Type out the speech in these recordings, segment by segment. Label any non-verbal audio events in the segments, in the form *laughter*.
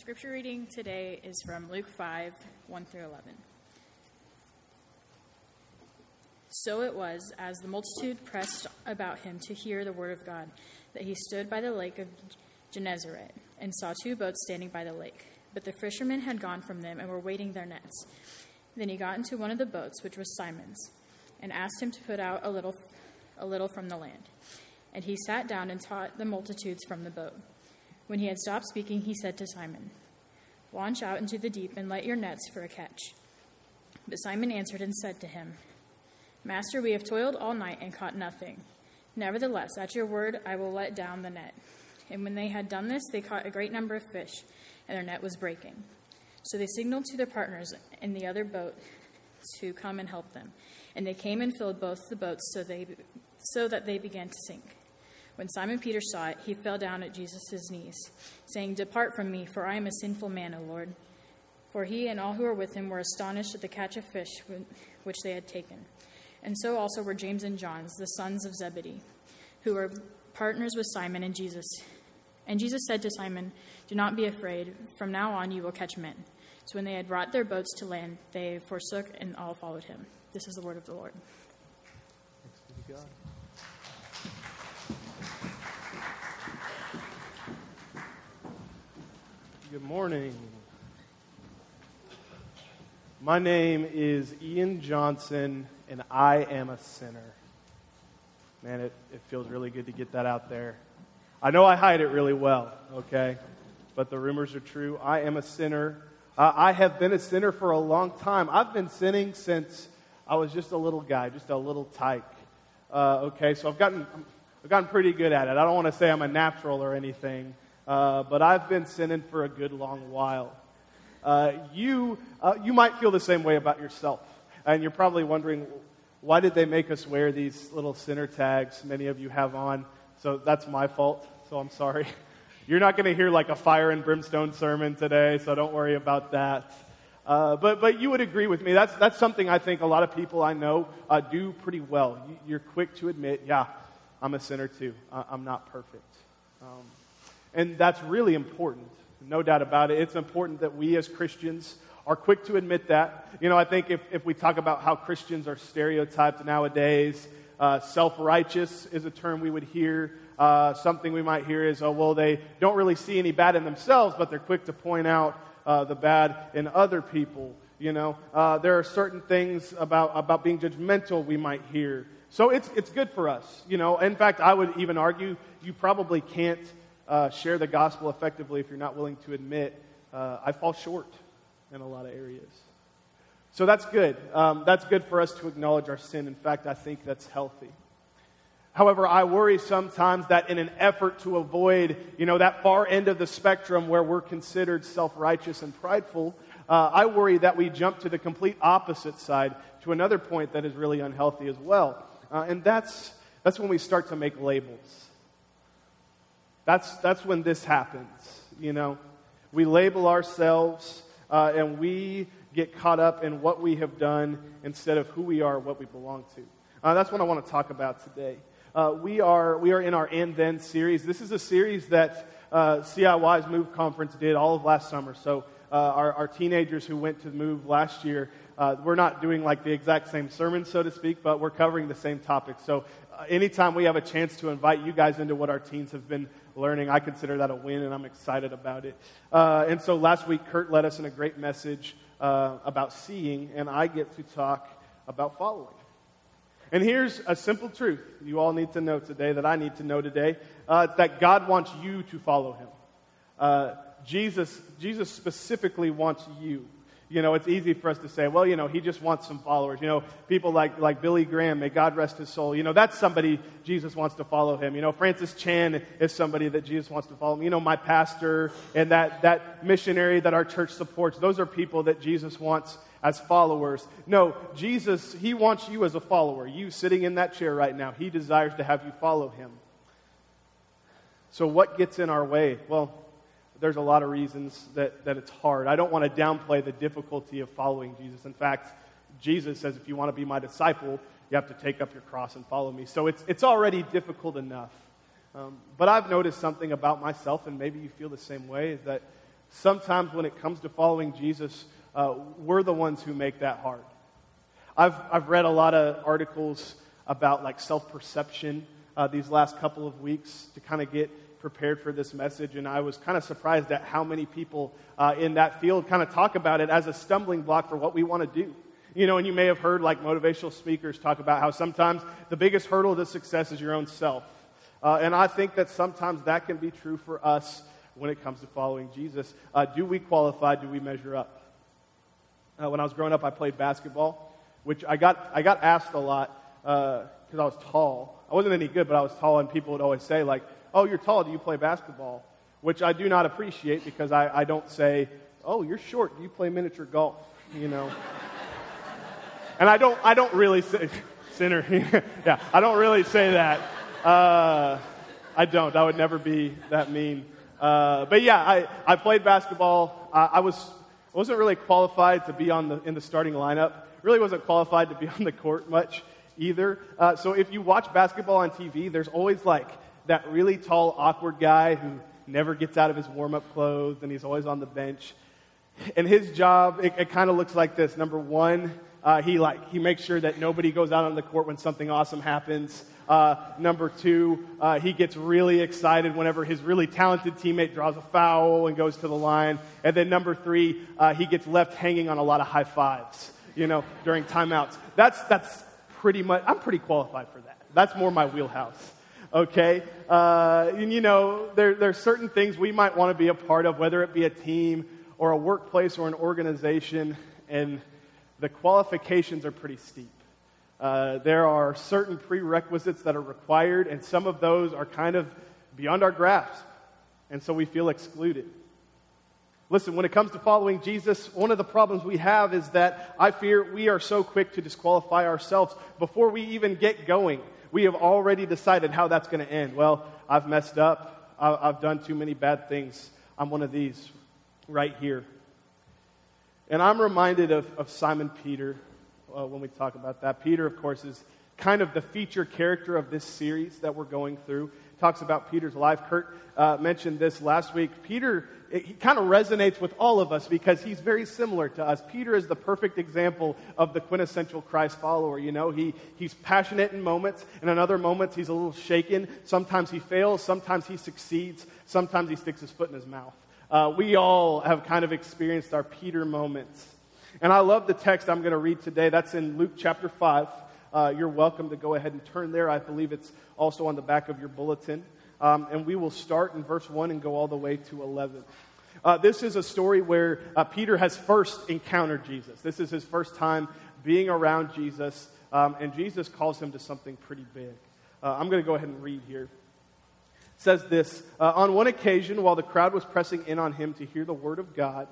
scripture reading today is from Luke 5 1 through 11. So it was, as the multitude pressed about him to hear the word of God, that he stood by the lake of Gennesaret and saw two boats standing by the lake. But the fishermen had gone from them and were waiting their nets. Then he got into one of the boats, which was Simon's, and asked him to put out a little, a little from the land. And he sat down and taught the multitudes from the boat. When he had stopped speaking, he said to Simon, Launch out into the deep and let your nets for a catch. But Simon answered and said to him, Master, we have toiled all night and caught nothing. Nevertheless, at your word, I will let down the net. And when they had done this, they caught a great number of fish, and their net was breaking. So they signaled to their partners in the other boat to come and help them. And they came and filled both the boats so, they, so that they began to sink. When Simon Peter saw it, he fell down at Jesus' knees, saying, Depart from me, for I am a sinful man, O Lord. For he and all who were with him were astonished at the catch of fish which they had taken. And so also were James and John, the sons of Zebedee, who were partners with Simon and Jesus. And Jesus said to Simon, Do not be afraid. From now on you will catch men. So when they had brought their boats to land, they forsook and all followed him. This is the word of the Lord. Thanks be to God. Good morning. My name is Ian Johnson, and I am a sinner. Man, it, it feels really good to get that out there. I know I hide it really well, okay? But the rumors are true. I am a sinner. Uh, I have been a sinner for a long time. I've been sinning since I was just a little guy, just a little tyke. Uh, okay, so I've gotten, I've gotten pretty good at it. I don't want to say I'm a natural or anything. Uh, but I've been sinning for a good long while. Uh, you, uh, you might feel the same way about yourself. And you're probably wondering, why did they make us wear these little sinner tags many of you have on? So that's my fault, so I'm sorry. *laughs* You're not going to hear like a fire and brimstone sermon today, so don't worry about that. Uh, but, but you would agree with me. That's, that's something I think a lot of people I know uh, do pretty well. You're quick to admit, yeah, I'm a sinner too. I'm not perfect. Um, and that's really important, no doubt about it. It's important that we as Christians are quick to admit that. You know, I think if, if we talk about how Christians are stereotyped nowadays, uh, self righteous is a term we would hear. Uh, something we might hear is, oh, well, they don't really see any bad in themselves, but they're quick to point out uh, the bad in other people. You know, uh, there are certain things about, about being judgmental we might hear. So it's, it's good for us. You know, in fact, I would even argue you probably can't uh, share the gospel effectively if you're not willing to admit uh, I fall short in a lot of areas. So that's good. Um, that's good for us to acknowledge our sin. In fact, I think that's healthy. However, I worry sometimes that in an effort to avoid, you know, that far end of the spectrum where we're considered self-righteous and prideful, uh, I worry that we jump to the complete opposite side to another point that is really unhealthy as well. Uh, and that's, that's when we start to make labels. That's, that's when this happens, you know. We label ourselves uh, and we get caught up in what we have done instead of who we are, what we belong to. Uh, that's what I want to talk about today. Uh, we, are, we are in our And Then series. This is a series that uh, CIY's Move Conference did all of last summer. So uh, our, our, teenagers who went to Move last year, uh, we're not doing like the exact same sermon, so to speak, but we're covering the same topic. So anytime we have a chance to invite you guys into what our teens have been learning. I consider that a win, and I'm excited about it. Uh, and so last week, Kurt led us in a great message uh, about seeing, and I get to talk about following. And here's a simple truth you all need to know today that I need to know today uh, that God wants you to follow him. Uh, Jesus, Jesus specifically wants you you know, it's easy for us to say, well, you know, he just wants some followers. You know, people like, like Billy Graham, may God rest his soul. You know, that's somebody Jesus wants to follow him. You know, Francis Chan is somebody that Jesus wants to follow. You know, my pastor and that, that missionary that our church supports, those are people that Jesus wants as followers. No, Jesus, he wants you as a follower. You sitting in that chair right now, he desires to have you follow him. So, what gets in our way? Well, there's a lot of reasons that, that it's hard. I don't want to downplay the difficulty of following Jesus. In fact, Jesus says, if you want to be my disciple, you have to take up your cross and follow me. So it's, it's already difficult enough. Um, but I've noticed something about myself, and maybe you feel the same way, is that sometimes when it comes to following Jesus, uh, we're the ones who make that hard. I've, I've read a lot of articles about like self-perception uh, these last couple of weeks to kind of get prepared for this message, and I was kind of surprised at how many people uh, in that field kind of talk about it as a stumbling block for what we want to do. You know, and you may have heard like motivational speakers talk about how sometimes the biggest hurdle to success is your own self. Uh, and I think that sometimes that can be true for us when it comes to following Jesus. Uh, do we qualify? Do we measure up? Uh, when I was growing up, I played basketball, which I got, I got asked a lot because uh, I was tall. I wasn't any good, but I was tall, and people would always say, like, oh, you're tall, do you play basketball? Which I do not appreciate because I, I don't say, oh, you're short, do you play miniature golf? You know. *laughs* and I don't, I don't really say, *laughs* sinner, *laughs* yeah, I don't really say that. Uh, I don't. I would never be that mean. Uh, but yeah, I, I played basketball. I, I was wasn't really qualified to be on the in the starting lineup. Really wasn't qualified to be on the court much either. Uh, so if you watch basketball on TV, there's always like that really tall, awkward guy who never gets out of his warm up clothes and he's always on the bench. And his job, it, it kind of looks like this. Number one, uh, he like he makes sure that nobody goes out on the court when something awesome happens. Uh, number two, uh, he gets really excited whenever his really talented teammate draws a foul and goes to the line. And then number three, uh, he gets left hanging on a lot of high fives, you know, during timeouts. That's that's pretty much. I'm pretty qualified for that. That's more my wheelhouse okay? Uh, and you know, there, there are certain things we might want to be a part of, whether it be a team or a workplace or an organization, and the qualifications are pretty steep. Uh, there are certain prerequisites that are required, and some of those are kind of beyond our grasp, and so we feel excluded. Listen, when it comes to following Jesus, one of the problems we have is that I fear we are so quick to disqualify ourselves before we even get going we have already decided how that's going to end. Well, I've messed up. I've done too many bad things. I'm one of these right here. And I'm reminded of, of Simon Peter uh, when we talk about that. Peter, of course, is kind of the feature character of this series that we're going through. Talks about Peter's life. Kurt uh, mentioned this last week. Peter it, he kind of resonates with all of us because he's very similar to us. Peter is the perfect example of the quintessential Christ follower. You know, he, he's passionate in moments, and in other moments, he's a little shaken. Sometimes he fails, sometimes he succeeds, sometimes he sticks his foot in his mouth. Uh, we all have kind of experienced our Peter moments. And I love the text I'm going to read today. That's in Luke chapter 5. Uh, you're welcome to go ahead and turn there. I believe it's also on the back of your bulletin. Um, and we will start in verse 1 and go all the way to 11. Uh, this is a story where uh, Peter has first encountered Jesus. This is his first time being around Jesus, um, and Jesus calls him to something pretty big. Uh, I'm going to go ahead and read here. It says this uh, On one occasion, while the crowd was pressing in on him to hear the word of God,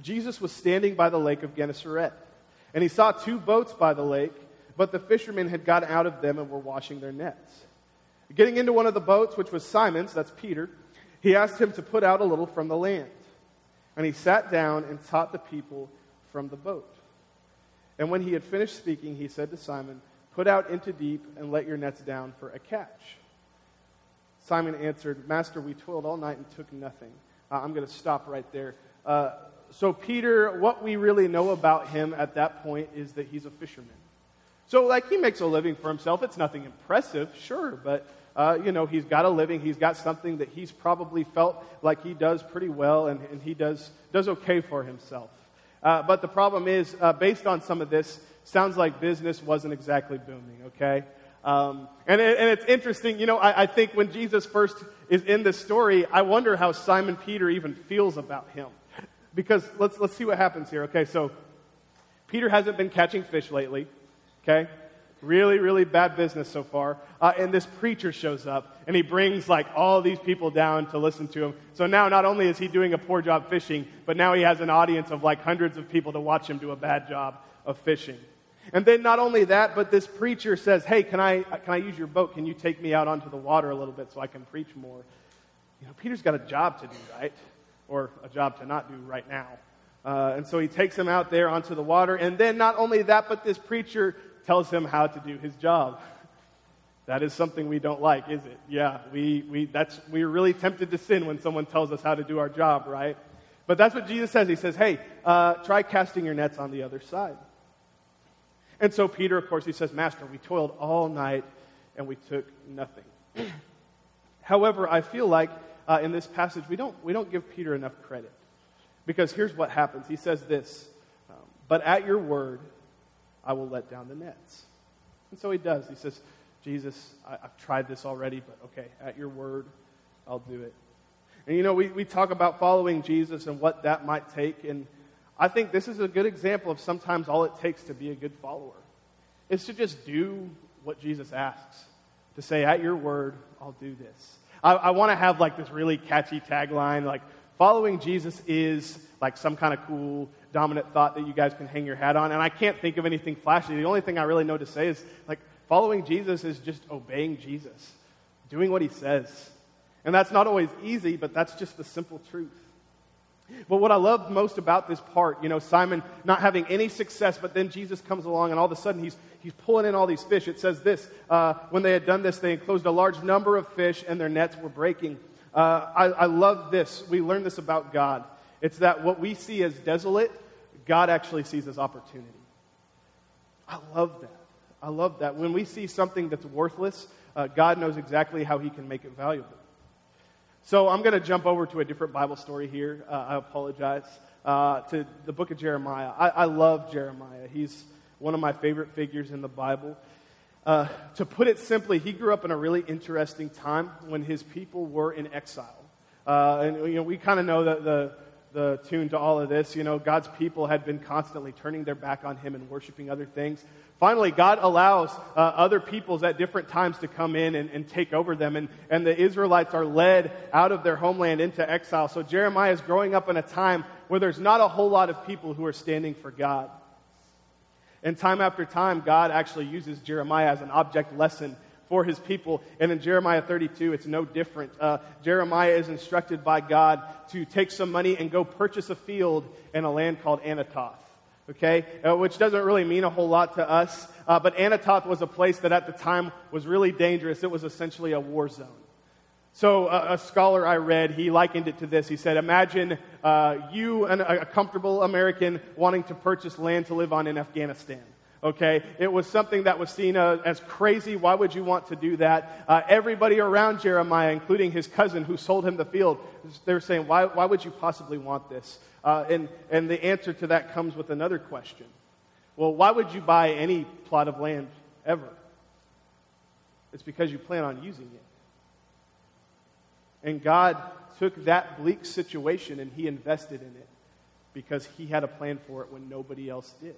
Jesus was standing by the lake of Gennesaret. And he saw two boats by the lake, but the fishermen had got out of them and were washing their nets. Getting into one of the boats, which was Simon's, that's Peter, he asked him to put out a little from the land. And he sat down and taught the people from the boat. And when he had finished speaking, he said to Simon, Put out into deep and let your nets down for a catch. Simon answered, Master, we toiled all night and took nothing. Uh, I'm going to stop right there. Uh, so, Peter, what we really know about him at that point is that he's a fisherman. So, like, he makes a living for himself. It's nothing impressive, sure, but uh, you know, he's got a living. He's got something that he's probably felt like he does pretty well, and, and he does, does okay for himself. Uh, but the problem is, uh, based on some of this, sounds like business wasn't exactly booming, okay? Um, and, it, and, it's interesting, you know, I, I, think when Jesus first is in this story, I wonder how Simon Peter even feels about him. Because let's, let's see what happens here, okay? So, Peter hasn't been catching fish lately, okay? Really, really bad business so far. Uh, and this preacher shows up and he brings like all these people down to listen to him. So now not only is he doing a poor job fishing, but now he has an audience of like hundreds of people to watch him do a bad job of fishing. And then not only that, but this preacher says, Hey, can I, can I use your boat? Can you take me out onto the water a little bit so I can preach more? You know, Peter's got a job to do, right? Or a job to not do right now. Uh, and so he takes him out there onto the water. And then not only that, but this preacher tells him how to do his job. That is something we don't like, is it? Yeah, we, we, that's, we're really tempted to sin when someone tells us how to do our job, right? But that's what Jesus says. He says, hey, uh, try casting your nets on the other side. And so Peter, of course, he says, Master, we toiled all night and we took nothing. *clears throat* However, I feel like uh, in this passage, we don't, we don't give Peter enough credit. Because here's what happens. He says this um, But at your word, I will let down the nets. And so he does. He says, Jesus, I, have tried this already, but okay, at your word, I'll do it. And you know, we, we talk about following Jesus and what that might take. And I think this is a good example of sometimes all it takes to be a good follower is to just do what Jesus asks. To say, at your word, I'll do this. I, I want to have like this really catchy tagline, like, following Jesus is like some kind of cool, dominant thought that you guys can hang your hat on. And I can't think of anything flashy. The only thing I really know to say is, like, following Jesus is just obeying Jesus, doing what he says. And that's not always easy, but that's just the simple truth. But what I love most about this part, you know, Simon not having any success, but then Jesus comes along and all of a sudden he's, he's pulling in all these fish. It says this uh, when they had done this, they enclosed a large number of fish and their nets were breaking. Uh, I, I love this. We learn this about God. It's that what we see as desolate, God actually sees as opportunity. I love that. I love that. When we see something that's worthless, uh, God knows exactly how He can make it valuable. So I'm going to jump over to a different Bible story here. Uh, I apologize. Uh, to the book of Jeremiah. I, I, love Jeremiah. He's one of my favorite figures in the Bible. Uh, to put it simply, he grew up in a really interesting time when his people were in exile. Uh, and you know, we kind of know that the, the tune to all of this. You know, God's people had been constantly turning their back on him and worshiping other things. Finally, God allows uh, other peoples at different times to come in and, and take over them, and, and the Israelites are led out of their homeland into exile. So Jeremiah is growing up in a time where there's not a whole lot of people who are standing for God. And time after time, God actually uses Jeremiah as an object lesson for his people. And in Jeremiah 32, it's no different. Uh, Jeremiah is instructed by God to take some money and go purchase a field in a land called Anathoth. okay, uh, which doesn't really mean a whole lot to us. Uh, but Anathoth was a place that at the time was really dangerous. It was essentially a war zone. So uh, a scholar I read, he likened it to this. He said, imagine uh, you, an, a comfortable American, wanting to purchase land to live on in Afghanistan. Okay, it was something that was seen uh, as crazy. Why would you want to do that? Uh, everybody around Jeremiah, including his cousin who sold him the field, they were saying, Why, why would you possibly want this? Uh, and, and the answer to that comes with another question. Well, why would you buy any plot of land ever? It's because you plan on using it. And God took that bleak situation and He invested in it because He had a plan for it when nobody else did.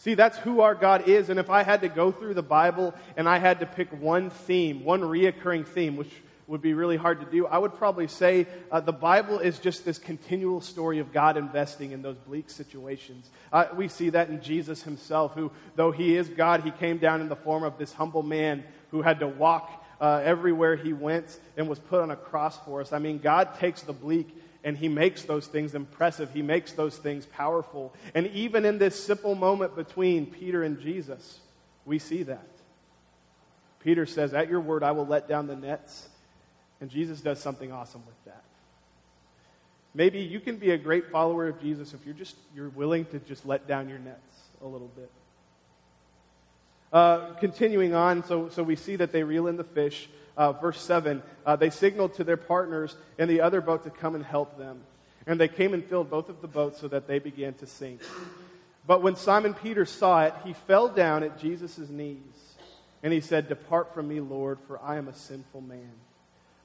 See, that's who our God is. And if I had to go through the Bible and I had to pick one theme, one reoccurring theme, which would be really hard to do. I would probably say uh, the Bible is just this continual story of God investing in those bleak situations. Uh, we see that in Jesus himself, who, though he is God, he came down in the form of this humble man who had to walk uh, everywhere he went and was put on a cross for us. I mean, God takes the bleak and he makes those things impressive. He makes those things powerful. And even in this simple moment between Peter and Jesus, we see that. Peter says, At your word, I will let down the nets. And Jesus does something awesome with that. Maybe you can be a great follower of Jesus if you're just you're willing to just let down your nets a little bit. Uh, continuing on, so, so we see that they reel in the fish. Uh, verse 7 uh, they signaled to their partners in the other boat to come and help them. And they came and filled both of the boats so that they began to sink. But when Simon Peter saw it, he fell down at Jesus' knees. And he said, Depart from me, Lord, for I am a sinful man.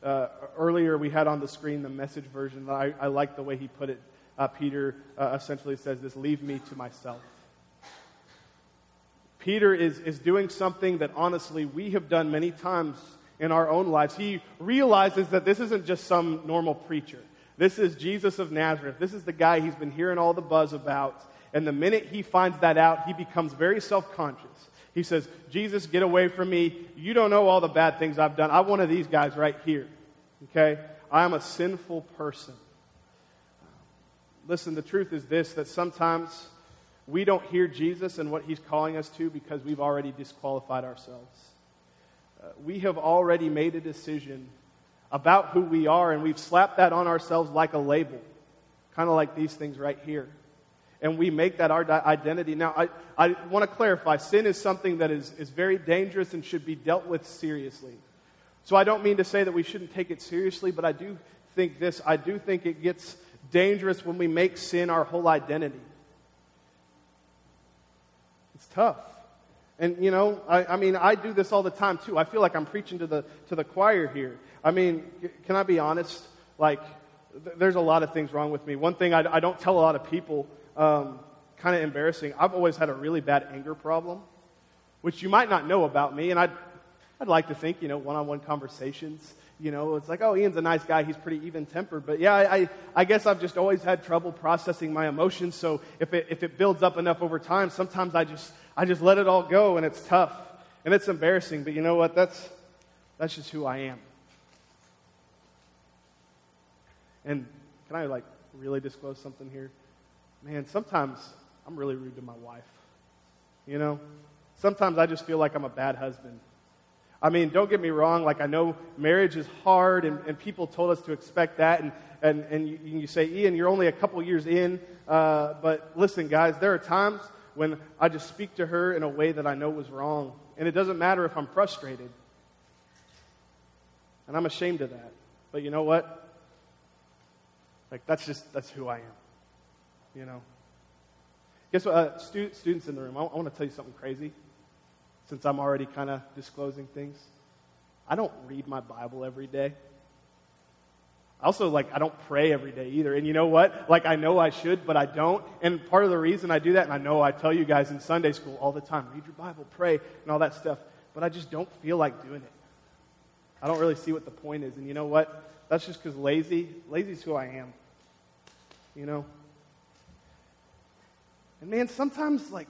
Uh, earlier, we had on the screen the message version. I, I like the way he put it. Uh, Peter uh, essentially says this Leave me to myself. Peter is, is doing something that honestly we have done many times in our own lives. He realizes that this isn't just some normal preacher. This is Jesus of Nazareth. This is the guy he's been hearing all the buzz about. And the minute he finds that out, he becomes very self conscious. He says, Jesus, get away from me. You don't know all the bad things I've done. I'm one of these guys right here. Okay? I am a sinful person. Listen, the truth is this that sometimes we don't hear Jesus and what he's calling us to because we've already disqualified ourselves. We have already made a decision about who we are, and we've slapped that on ourselves like a label kind of like these things right here. And we make that our identity. Now, I, I want to clarify sin is something that is, is very dangerous and should be dealt with seriously. So I don't mean to say that we shouldn't take it seriously, but I do think this I do think it gets dangerous when we make sin our whole identity. It's tough. And, you know, I, I, mean, I do this all the time too. I feel like I'm preaching to the, to the choir here. I mean, can I be honest? Like, th- there's a lot of things wrong with me. One thing I, I don't tell a lot of people, um, kind of embarrassing, I've always had a really bad anger problem, which you might not know about me. And I'd, I'd like to think, you know, one on one conversations, you know, it's like, oh, Ian's a nice guy. He's pretty even tempered. But yeah, I, I, guess I've just always had trouble processing my emotions. So if it, if it builds up enough over time, sometimes I just, I just let it all go and it's tough and it's embarrassing. But you know what? That's, that's just who I am. And can I like really disclose something here? Man, sometimes I'm really rude to my wife. You know? Sometimes I just feel like I'm a bad husband. I mean, don't get me wrong, like I know marriage is hard and, and people told us to expect that. And, and, and you, you say, Ian, you're only a couple years in. Uh, but listen, guys, there are times when I just speak to her in a way that I know was wrong. And it doesn't matter if I'm frustrated. And I'm ashamed of that. But you know what? Like, that's just, that's who I am. You know? Guess what? Uh, stu- students in the room, I, I want to tell you something crazy since I'm already kind of disclosing things. I don't read my Bible every day. I also, like, I don't pray every day either. And you know what? Like, I know I should, but I don't. And part of the reason I do that, and I know I tell you guys in Sunday school all the time read your Bible, pray, and all that stuff, but I just don't feel like doing it. I don't really see what the point is. And you know what? That's just because lazy. Lazy is who I am. You know? And man, sometimes, like,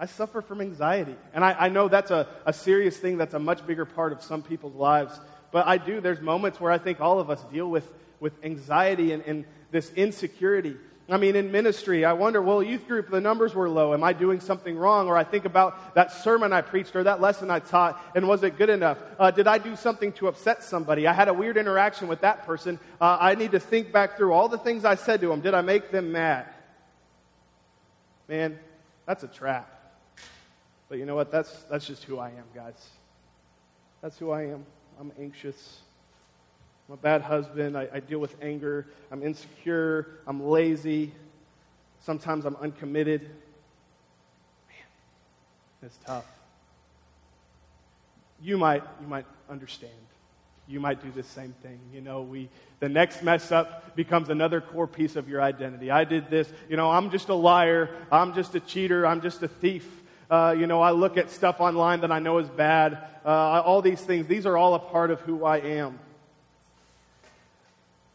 I suffer from anxiety. And I, I know that's a, a serious thing that's a much bigger part of some people's lives. But I do, there's moments where I think all of us deal with, with anxiety and, and this insecurity. I mean, in ministry, I wonder, well, youth group, the numbers were low. Am I doing something wrong? Or I think about that sermon I preached or that lesson I taught, and was it good enough? Uh, did I do something to upset somebody? I had a weird interaction with that person. Uh, I need to think back through all the things I said to them. Did I make them mad? Man, that's a trap. But you know what? That's, that's just who I am, guys. That's who I am. I'm anxious. I'm a bad husband. I, I deal with anger. I'm insecure. I'm lazy. Sometimes I'm uncommitted. Man, it's tough. You might, you might understand. You might do the same thing. You know, we, the next mess up becomes another core piece of your identity. I did this. You know, I'm just a liar. I'm just a cheater. I'm just a thief. Uh, you know, I look at stuff online that I know is bad. Uh, all these things, these are all a part of who I am.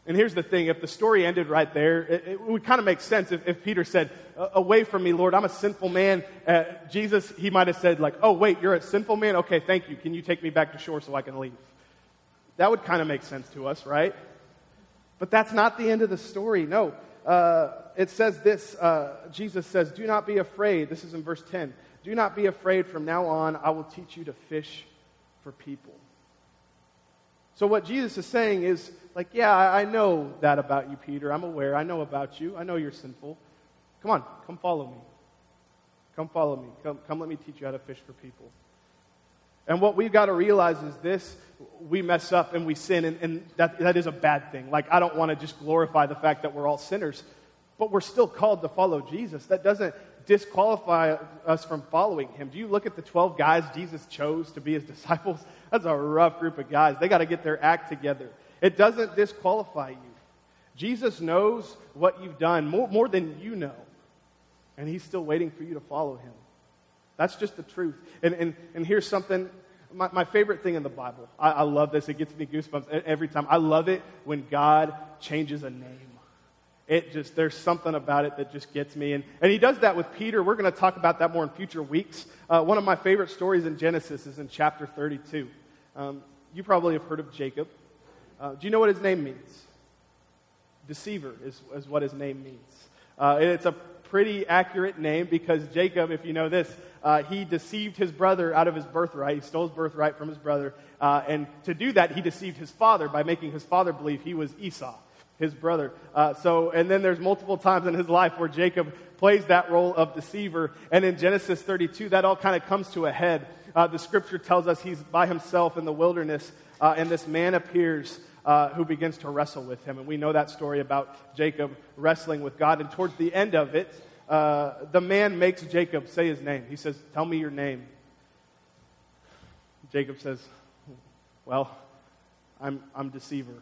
And here's the thing if the story ended right there, it, it would kind of make sense if, if Peter said, Away from me, Lord, I'm a sinful man. Uh, Jesus, he might have said, like, Oh, wait, you're a sinful man? Okay, thank you. Can you take me back to shore so I can leave? That would kind of make sense to us, right? But that's not the end of the story. No. Uh, it says this uh, Jesus says, Do not be afraid. This is in verse 10. Do not be afraid. From now on, I will teach you to fish for people. So, what Jesus is saying is, like, yeah, I know that about you, Peter. I'm aware. I know about you. I know you're sinful. Come on, come follow me. Come follow me. Come, come let me teach you how to fish for people. And what we've got to realize is this we mess up and we sin, and, and that, that is a bad thing. Like, I don't want to just glorify the fact that we're all sinners, but we're still called to follow Jesus. That doesn't disqualify us from following him. Do you look at the 12 guys Jesus chose to be his disciples? *laughs* That's a rough group of guys. They got to get their act together. It doesn't disqualify you. Jesus knows what you've done more, more than you know, and he's still waiting for you to follow him. That's just the truth. And, and, and here's something my, my favorite thing in the Bible. I, I love this. It gets me goosebumps every time. I love it when God changes a name it just there's something about it that just gets me. And, and he does that with peter. We're going to talk about that more in future weeks. Uh, one of my favorite stories in genesis is in chapter 32 um, you probably have heard of jacob. Uh, do you know what his name means? Deceiver is, is what his name means. Uh, it's a pretty accurate name because jacob if you know this uh, he deceived his brother out of his birthright. He stole his birthright from his brother. Uh, and to do that he deceived his father by making his father believe he was esau his brother. Uh, so, and then there's multiple times in his life where Jacob plays that role of deceiver. And in Genesis 32, that all kind of comes to a head. Uh, the scripture tells us he's by himself in the wilderness, uh, and this man appears uh, who begins to wrestle with him. And we know that story about Jacob wrestling with God. And towards the end of it, uh, the man makes Jacob say his name. He says, Tell me your name. Jacob says, Well, I'm, I'm deceiver.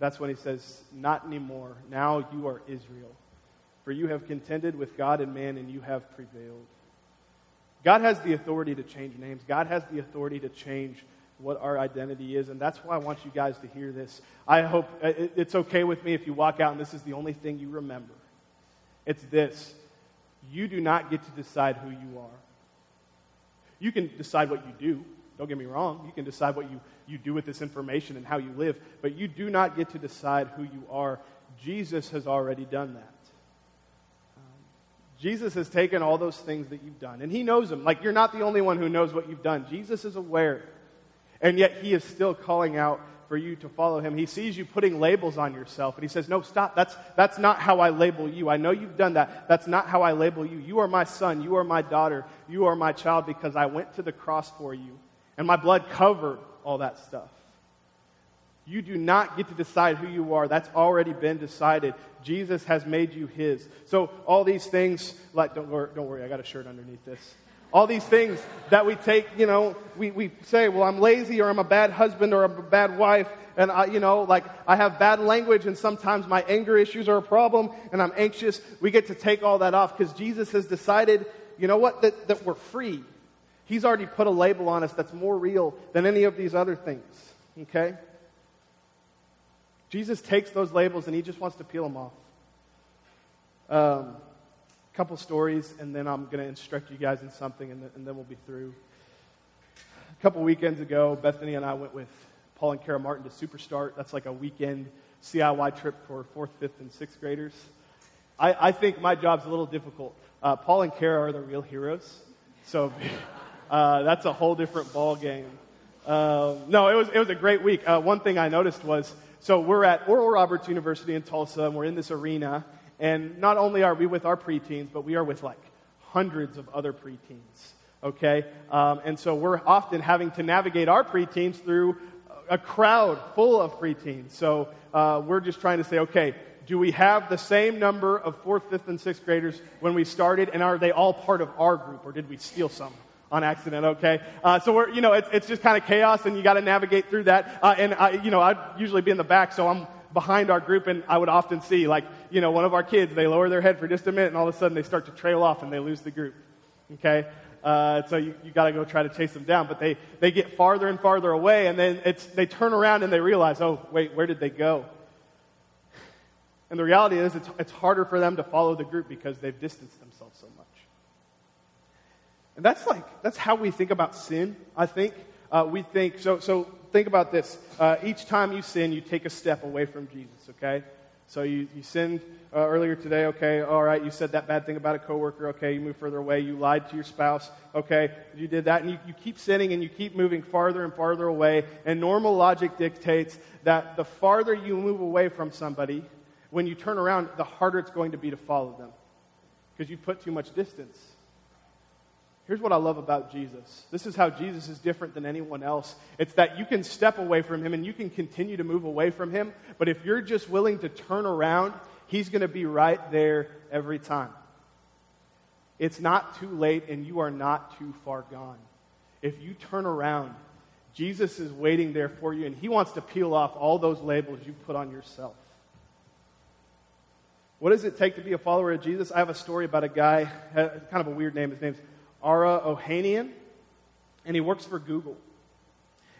That's when he says, Not anymore. Now you are Israel. For you have contended with God and man, and you have prevailed. God has the authority to change names. God has the authority to change what our identity is. And that's why I want you guys to hear this. I hope uh, it's okay with me if you walk out and this is the only thing you remember. It's this you do not get to decide who you are. You can decide what you do. Don't get me wrong. You can decide what you, you do with this information and how you live. But you do not get to decide who you are. Jesus has already done that. Um, Jesus has taken all those things that you've done, and He knows them. Like, you're not the only one who knows what you've done. Jesus is aware. And yet, He is still calling out for you to follow him. He sees you putting labels on yourself, and he says, No, stop. That's, that's not how I label you. I know you've done that. That's not how I label you. You are my son. You are my daughter. You are my child because I went to the cross for you, and my blood covered all that stuff. You do not get to decide who you are. That's already been decided. Jesus has made you his. So, all these things, like, don't, don't worry, I got a shirt underneath this. All these things that we take, you know, we, we say, well, I'm lazy or I'm a bad husband or I'm a bad wife. And I, you know, like I have bad language and sometimes my anger issues are a problem and I'm anxious. We get to take all that off because Jesus has decided, you know what, that, that we're free. He's already put a label on us that's more real than any of these other things. Okay? Jesus takes those labels and he just wants to peel them off. Um, couple stories, and then I'm going to instruct you guys in something, and then, and then we'll be through. A couple weekends ago, Bethany and I went with Paul and Kara Martin to Superstart. That's like a weekend CIY trip for fourth, fifth, and sixth graders. I, I think my job's a little difficult. Uh, Paul and Kara are the real heroes, so *laughs* uh, that's a whole different ball game. Uh, no, it was it was a great week. Uh, one thing I noticed was so we're at Oral Roberts University in Tulsa, and we're in this arena, and not only are we with our preteens, but we are with like hundreds of other preteens. Okay? Um, and so we're often having to navigate our preteens through a crowd full of preteens. So uh, we're just trying to say, okay, do we have the same number of fourth, fifth, and sixth graders when we started? And are they all part of our group, or did we steal some? On accident, okay? Uh, so we're, you know, it's, it's just kind of chaos and you got to navigate through that. Uh, and I, you know, I'd usually be in the back, so I'm behind our group, and I would often see, like, you know, one of our kids, they lower their head for just a minute, and all of a sudden they start to trail off and they lose the group. Okay? Uh, so you, you got to go try to chase them down. But they, they get farther and farther away, and then it's, they turn around and they realize, oh, wait, where did they go? And the reality is, it's, it's harder for them to follow the group because they've distanced themselves so much. And that's like, that's how we think about sin, I think. Uh, we think, so, so think about this. Uh, each time you sin, you take a step away from Jesus, okay? So you, you sinned uh, earlier today, okay, all right, you said that bad thing about a coworker, okay, you move further away, you lied to your spouse, okay, you did that, and you, you keep sinning and you keep moving farther and farther away, and normal logic dictates that the farther you move away from somebody, when you turn around, the harder it's going to be to follow them because you put too much distance. Here's what I love about Jesus. This is how Jesus is different than anyone else. It's that you can step away from him and you can continue to move away from him, but if you're just willing to turn around, he's going to be right there every time. It's not too late and you are not too far gone. If you turn around, Jesus is waiting there for you and he wants to peel off all those labels you put on yourself. What does it take to be a follower of Jesus? I have a story about a guy, uh, kind of a weird name. His name's Ara Ohanian, and he works for Google.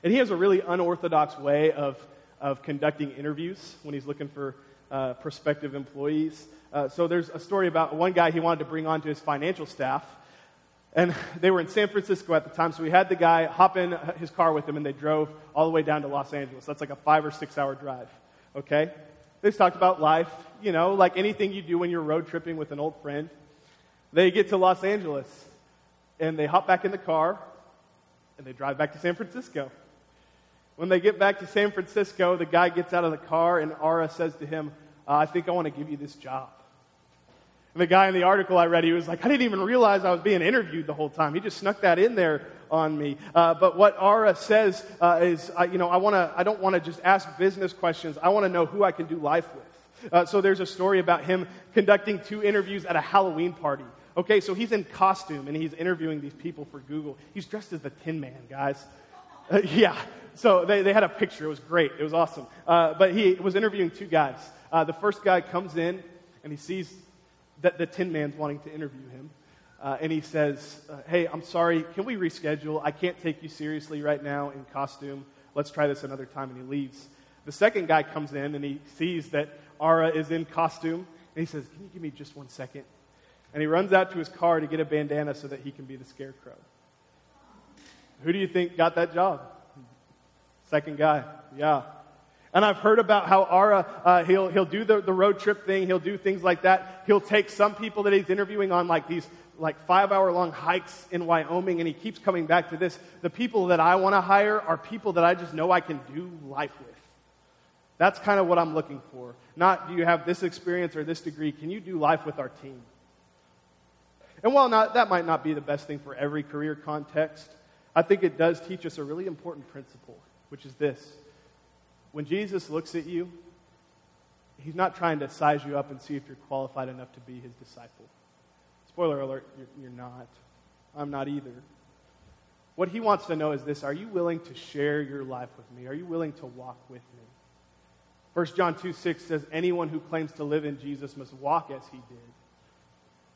And he has a really unorthodox way of, of conducting interviews when he's looking for uh, prospective employees. Uh, so there's a story about one guy he wanted to bring onto his financial staff. And *laughs* they were in San Francisco at the time, so we had the guy hop in his car with him, and they drove all the way down to Los Angeles. That's like a five or six hour drive. Okay? They talked about life, you know, like anything you do when you're road tripping with an old friend. They get to Los Angeles and they hop back in the car and they drive back to San Francisco. When they get back to San Francisco, the guy gets out of the car, and Ara says to him, uh, I think I want to give you this job. And the guy in the article I read, he was like, I didn't even realize I was being interviewed the whole time. He just snuck that in there on me. Uh, but what Ara says uh, is, uh, you know, I, wanna, I don't want to just ask business questions. I want to know who I can do life with. Uh, so there's a story about him conducting two interviews at a Halloween party. Okay, so he's in costume and he's interviewing these people for Google. He's dressed as the Tin Man, guys. Uh, *laughs* yeah, so they, they had a picture. It was great. It was awesome. Uh, but he was interviewing two guys. the first guy comes in and he sees that the Tin Man's wanting to interview him. Uh, and he says, uh, Hey, I'm sorry, can we reschedule? I can't take you seriously right now in costume. Let's try this another time. And he leaves. The second guy comes in and he sees that Ara is in costume. And he says, Can you give me just one second? And he runs out to his car to get a bandana so that he can be the scarecrow. Who do you think got that job? Second guy. Yeah. And I've heard about how Ara, uh, he'll, he'll do the, the road trip thing. He'll do things like that. He'll take some people that he's interviewing on like these like five hour long hikes in Wyoming, and he keeps coming back to this. The people that I want to hire are people that I just know I can do life with. That's kind of what I'm looking for. Not do you have this experience or this degree, can you do life with our team? And while not, that might not be the best thing for every career context, I think it does teach us a really important principle, which is this when Jesus looks at you, he's not trying to size you up and see if you're qualified enough to be his disciple. Spoiler alert, you're, you're not. I'm not either. What he wants to know is this Are you willing to share your life with me? Are you willing to walk with me? 1 John 2 6 says, Anyone who claims to live in Jesus must walk as he did.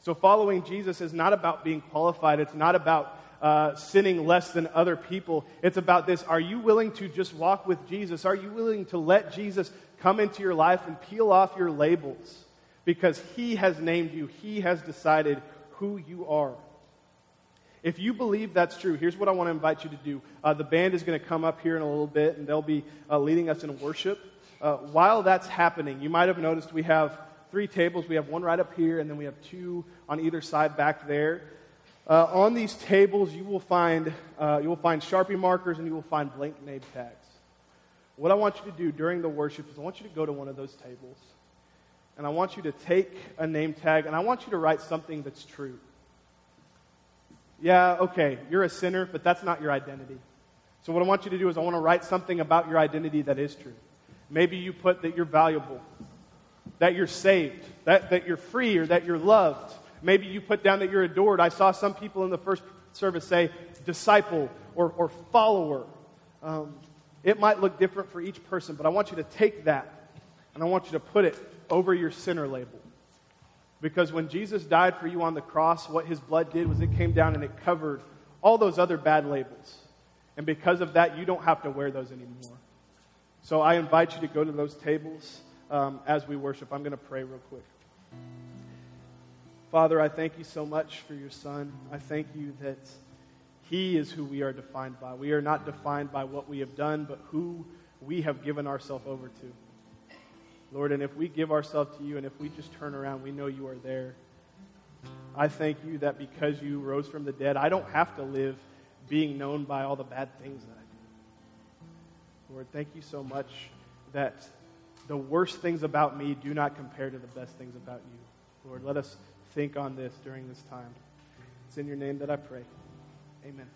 So following Jesus is not about being qualified, it's not about uh, sinning less than other people. It's about this are you willing to just walk with Jesus? Are you willing to let Jesus come into your life and peel off your labels? Because he has named you, he has decided who you are. If you believe that's true, here's what I want to invite you to do. Uh, the band is going to come up here in a little bit, and they'll be uh, leading us in worship. Uh, while that's happening, you might have noticed we have three tables. We have one right up here, and then we have two on either side back there. Uh, on these tables, you will find uh, you will find Sharpie markers and you will find blank name tags. What I want you to do during the worship is I want you to go to one of those tables, and I want you to take a name tag and I want you to write something that's true. Yeah, okay, you're a sinner, but that's not your identity. So what I want you to do is I want to write something about your identity that is true. Maybe you put that you're valuable, that you're saved, that, that you're free, or that you're loved. Maybe you put down that you're adored. I saw some people in the first service say disciple or, or follower. Um, it might look different for each person, but I want you to take that and I want you to put it over your sinner label. Because when Jesus died for you on the cross, what his blood did was it came down and it covered all those other bad labels. And because of that, you don't have to wear those anymore. So I invite you to go to those tables um, as we worship. I'm going to pray real quick. Father, I thank you so much for your son. I thank you that he is who we are defined by. We are not defined by what we have done, but who we have given ourselves over to. Lord, and if we give ourselves to you and if we just turn around, we know you are there. I thank you that because you rose from the dead, I don't have to live being known by all the bad things that I. Lord, thank you so much that the worst things about me do not compare to the best things about you. Lord, let us think on this during this time. It's in your name that I pray. Amen.